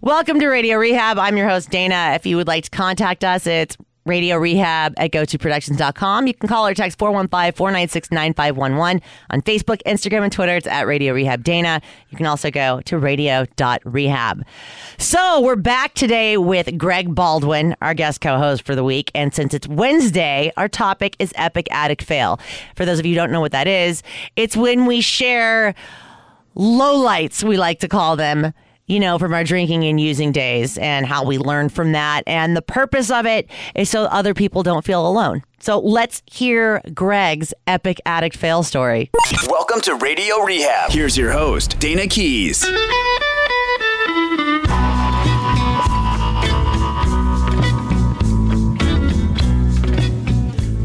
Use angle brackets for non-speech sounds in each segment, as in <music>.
Welcome to Radio Rehab. I'm your host, Dana. If you would like to contact us, it's Radio Rehab at gotoproductions.com. You can call or text 415 496 9511. On Facebook, Instagram, and Twitter, it's at Radio Rehab Dana. You can also go to radio.rehab. So we're back today with Greg Baldwin, our guest co host for the week. And since it's Wednesday, our topic is Epic Addict Fail. For those of you who don't know what that is, it's when we share lowlights, we like to call them you know, from our drinking and using days and how we learn from that. And the purpose of it is so other people don't feel alone. So let's hear Greg's epic addict fail story. Welcome to Radio Rehab. Here's your host, Dana Keys.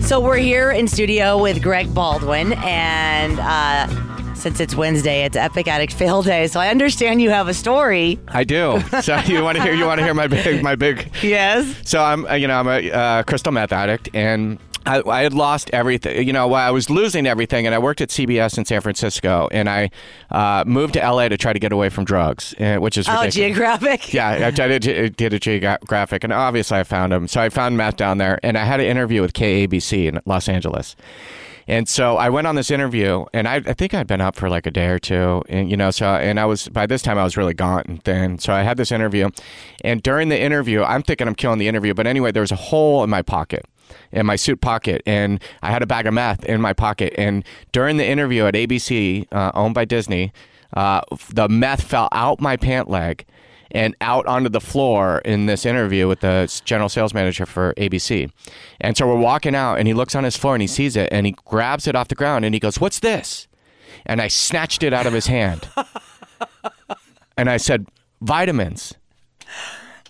So we're here in studio with Greg Baldwin and uh, since it's Wednesday, it's Epic Addict Fail Day. So I understand you have a story. I do. So you want to hear? You want to hear my big, my big? Yes. So I'm, uh, you know, I'm a uh, crystal meth addict, and I, I, had lost everything. You know, I was losing everything, and I worked at CBS in San Francisco, and I uh, moved to LA to try to get away from drugs, uh, which is ridiculous. oh geographic. Yeah, I did, did a geographic, and obviously I found them. So I found meth down there, and I had an interview with KABC in Los Angeles. And so I went on this interview, and I, I think I'd been up for like a day or two, and you know, so and I was by this time I was really gaunt and thin. So I had this interview, and during the interview, I'm thinking I'm killing the interview, but anyway, there was a hole in my pocket in my suit pocket, and I had a bag of meth in my pocket. And during the interview at ABC, uh, owned by Disney, uh, the meth fell out my pant leg and out onto the floor in this interview with the general sales manager for ABC. And so we're walking out, and he looks on his floor and he sees it, and he grabs it off the ground and he goes, "What's this?" And I snatched it out of his hand, <laughs> and I said, "Vitamins."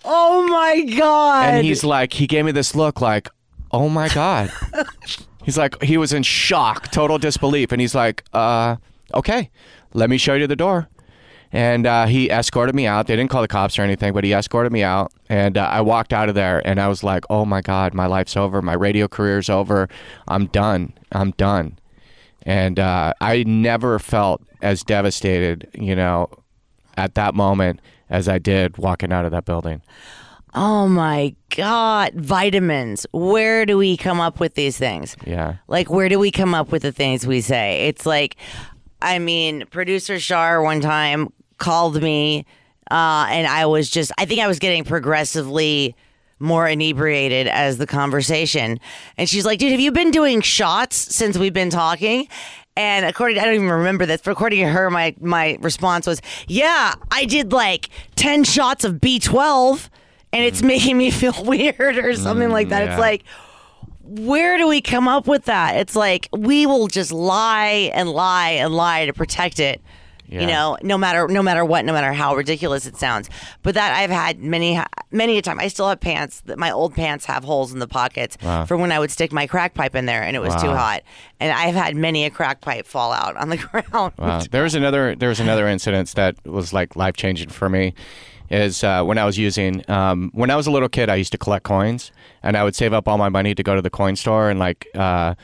Oh my god! And he's like, he gave me this look like, "Oh my god." <laughs> he's like, he was in shock, total disbelief, and he's like, "Uh, okay, let me show you the door." And uh, he escorted me out. They didn't call the cops or anything, but he escorted me out, and uh, I walked out of there, and I was like, "Oh my God, my life's over. My radio career's over. I'm done. I'm done." And uh, I never felt as devastated, you know, at that moment as I did walking out of that building. Oh my God, vitamins. Where do we come up with these things? Yeah. Like, where do we come up with the things we say? It's like, I mean, producer Shar one time called me, uh, and I was just, I think I was getting progressively more inebriated as the conversation. And she's like, dude, have you been doing shots since we've been talking? And according, I don't even remember this, but according to her, my my response was, "Yeah, I did like ten shots of B12, and it's mm. making me <laughs> feel weird or something mm, like that." Yeah. It's like, where do we come up with that? It's like we will just lie and lie and lie to protect it. Yeah. You know, no matter no matter what, no matter how ridiculous it sounds. But that I've had many many a time. I still have pants that my old pants have holes in the pockets wow. for when I would stick my crack pipe in there and it was wow. too hot. And I've had many a crack pipe fall out on the <laughs> ground. Wow. There was another there was another incident that was like life changing for me. Is uh, when I was using um, when I was a little kid, I used to collect coins, and I would save up all my money to go to the coin store and like. Uh,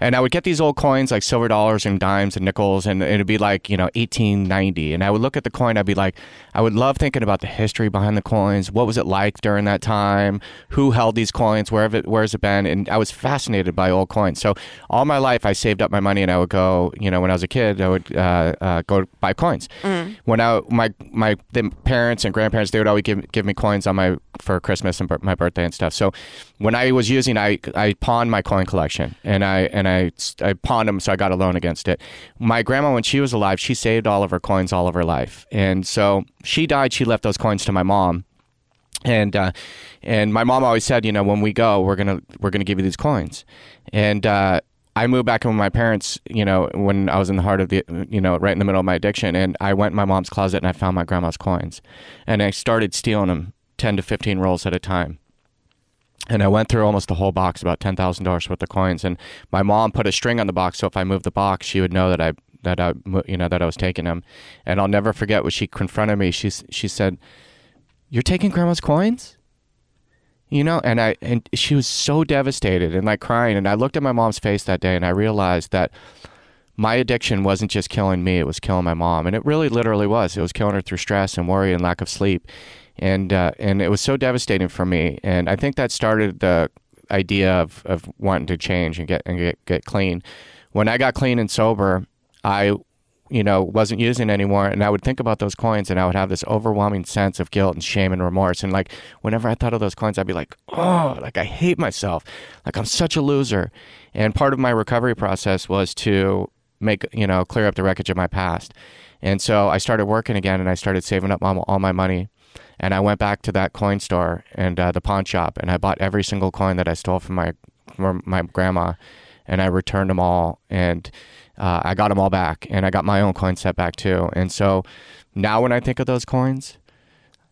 and I would get these old coins like silver dollars and dimes and nickels, and it'd be like you know 1890. And I would look at the coin, I'd be like, I would love thinking about the history behind the coins. What was it like during that time? Who held these coins? Where have it? Where's it been? And I was fascinated by old coins. So all my life, I saved up my money, and I would go. You know, when I was a kid, I would uh, uh, go buy coins. Mm. When I my my the parents and grandparents, they would always give give me coins on my for Christmas and my birthday and stuff. So when I was using, I I pawned my coin collection, and I and I I pawned them, so I got a loan against it. My grandma, when she was alive, she saved all of her coins all of her life, and so she died. She left those coins to my mom, and uh, and my mom always said, you know, when we go, we're gonna we're gonna give you these coins, and. Uh, I moved back in with my parents, you know, when I was in the heart of the, you know, right in the middle of my addiction. And I went in my mom's closet and I found my grandma's coins. And I started stealing them 10 to 15 rolls at a time and I went through almost the whole box, about ten thousand dollars worth of coins. And my mom put a string on the box, so if I moved the box, she would know that I that I you know that I was taking them. And I'll never forget when she confronted me. She she said, "You're taking grandma's coins." You know, and I and she was so devastated and like crying. And I looked at my mom's face that day, and I realized that my addiction wasn't just killing me; it was killing my mom, and it really, literally was. It was killing her through stress and worry and lack of sleep and uh, and it was so devastating for me. And I think that started the idea of, of wanting to change and get and get, get clean. When I got clean and sober, I you know wasn't using anymore. And I would think about those coins and I would have this overwhelming sense of guilt and shame and remorse. And like whenever I thought of those coins I'd be like oh like I hate myself. Like I'm such a loser. And part of my recovery process was to make you know clear up the wreckage of my past. And so I started working again and I started saving up all, all my money and I went back to that coin store and uh, the pawn shop, and I bought every single coin that I stole from my from my grandma, and I returned them all, and uh, I got them all back, and I got my own coin set back too. And so now, when I think of those coins,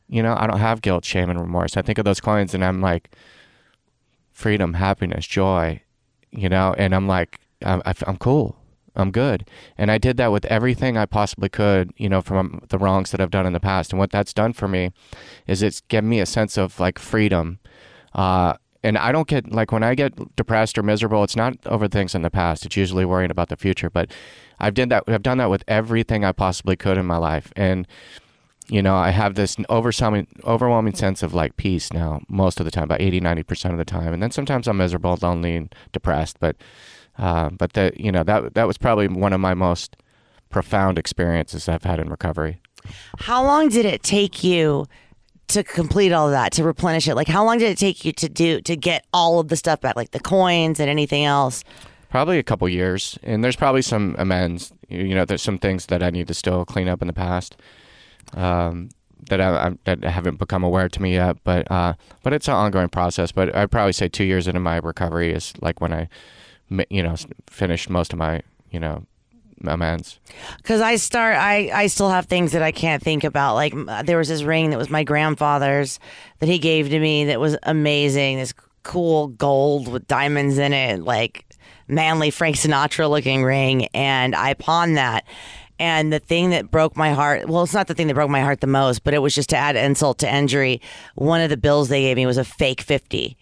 you know, I don't have guilt, shame, and remorse. I think of those coins, and I'm like, freedom, happiness, joy, you know, and I'm like, I'm, I'm cool. I'm good. And I did that with everything I possibly could, you know, from the wrongs that I've done in the past. And what that's done for me is it's given me a sense of like freedom. Uh, and I don't get like when I get depressed or miserable, it's not over things in the past. It's usually worrying about the future. But I've done that. I've done that with everything I possibly could in my life, and you know, I have this overwhelming, overwhelming sense of like peace now, most of the time, about 80, 90% of the time. And then sometimes I'm miserable, lonely, and depressed. But uh, but that you know that that was probably one of my most profound experiences I've had in recovery. How long did it take you to complete all of that to replenish it? Like how long did it take you to do to get all of the stuff back, like the coins and anything else? Probably a couple years, and there's probably some amends. You know, there's some things that I need to still clean up in the past. Um, that I, I, that haven't become aware to me yet, but uh, but it's an ongoing process. But I'd probably say two years into my recovery is like when I you know, finished most of my, you know, amends. Because I start, I, I still have things that I can't think about. Like uh, there was this ring that was my grandfather's that he gave to me that was amazing. This cool gold with diamonds in it, like manly Frank Sinatra looking ring. And I pawned that. And the thing that broke my heart, well, it's not the thing that broke my heart the most, but it was just to add insult to injury. One of the bills they gave me was a fake 50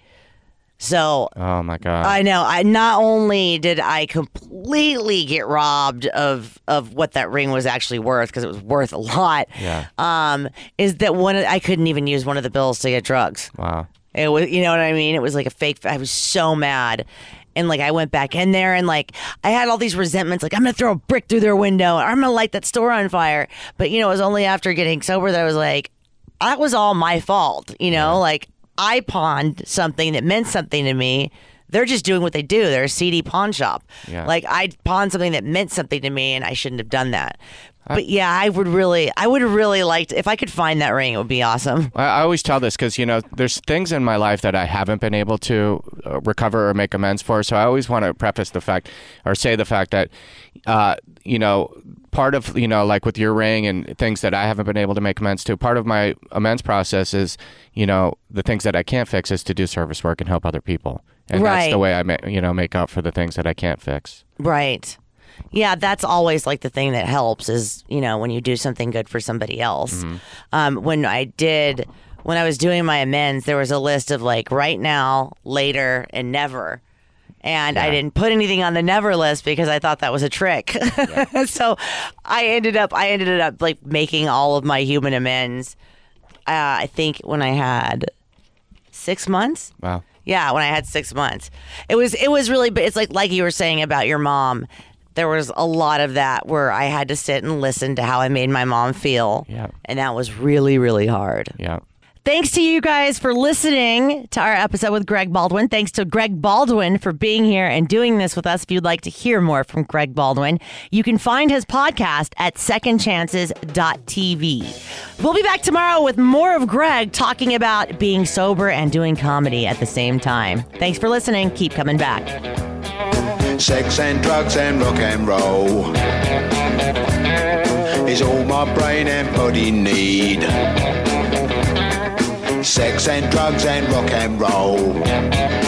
so, oh my god, I know. I not only did I completely get robbed of of what that ring was actually worth because it was worth a lot. Yeah. Um, is that one? Of, I couldn't even use one of the bills to get drugs. Wow. It was, you know what I mean? It was like a fake. I was so mad. And like I went back in there and like I had all these resentments, like I'm gonna throw a brick through their window, I'm gonna light that store on fire. But you know, it was only after getting sober that I was like, that was all my fault. You know, yeah. like I pawned something that meant something to me. They're just doing what they do. They're a seedy pawn shop. Yeah. Like I pawned something that meant something to me, and I shouldn't have done that. But yeah, I would really, I would have really like to, if I could find that ring, it would be awesome. I always tell this because you know, there's things in my life that I haven't been able to uh, recover or make amends for. So I always want to preface the fact, or say the fact that, uh, you know, part of you know, like with your ring and things that I haven't been able to make amends to. Part of my amends process is, you know, the things that I can't fix is to do service work and help other people, and right. that's the way I, ma- you know, make up for the things that I can't fix. Right. Yeah, that's always like the thing that helps is, you know, when you do something good for somebody else. Mm-hmm. Um, when I did, when I was doing my amends, there was a list of like right now, later, and never. And Yeah. I didn't put anything on the never list because I thought that was a trick. <laughs> so I ended up, I ended up like making all of my human amends. Uh, I think when I had six months. Wow. Yeah, when I had six months, it was it was really. It's like like you were saying about your mom. There was a lot of that where I had to sit and listen to how I made my mom feel. Yeah. and that was really really hard. Yeah. Thanks to you guys for listening to our episode with Greg Baldwin. Thanks to Greg Baldwin for being here and doing this with us. If you'd like to hear more from Greg Baldwin, you can find his podcast at secondchances.tv. We'll be back tomorrow with more of Greg talking about being sober and doing comedy at the same time. Thanks for listening. Keep coming back. Sex and drugs and rock and roll is all my brain and body need. Sex and drugs and rock and roll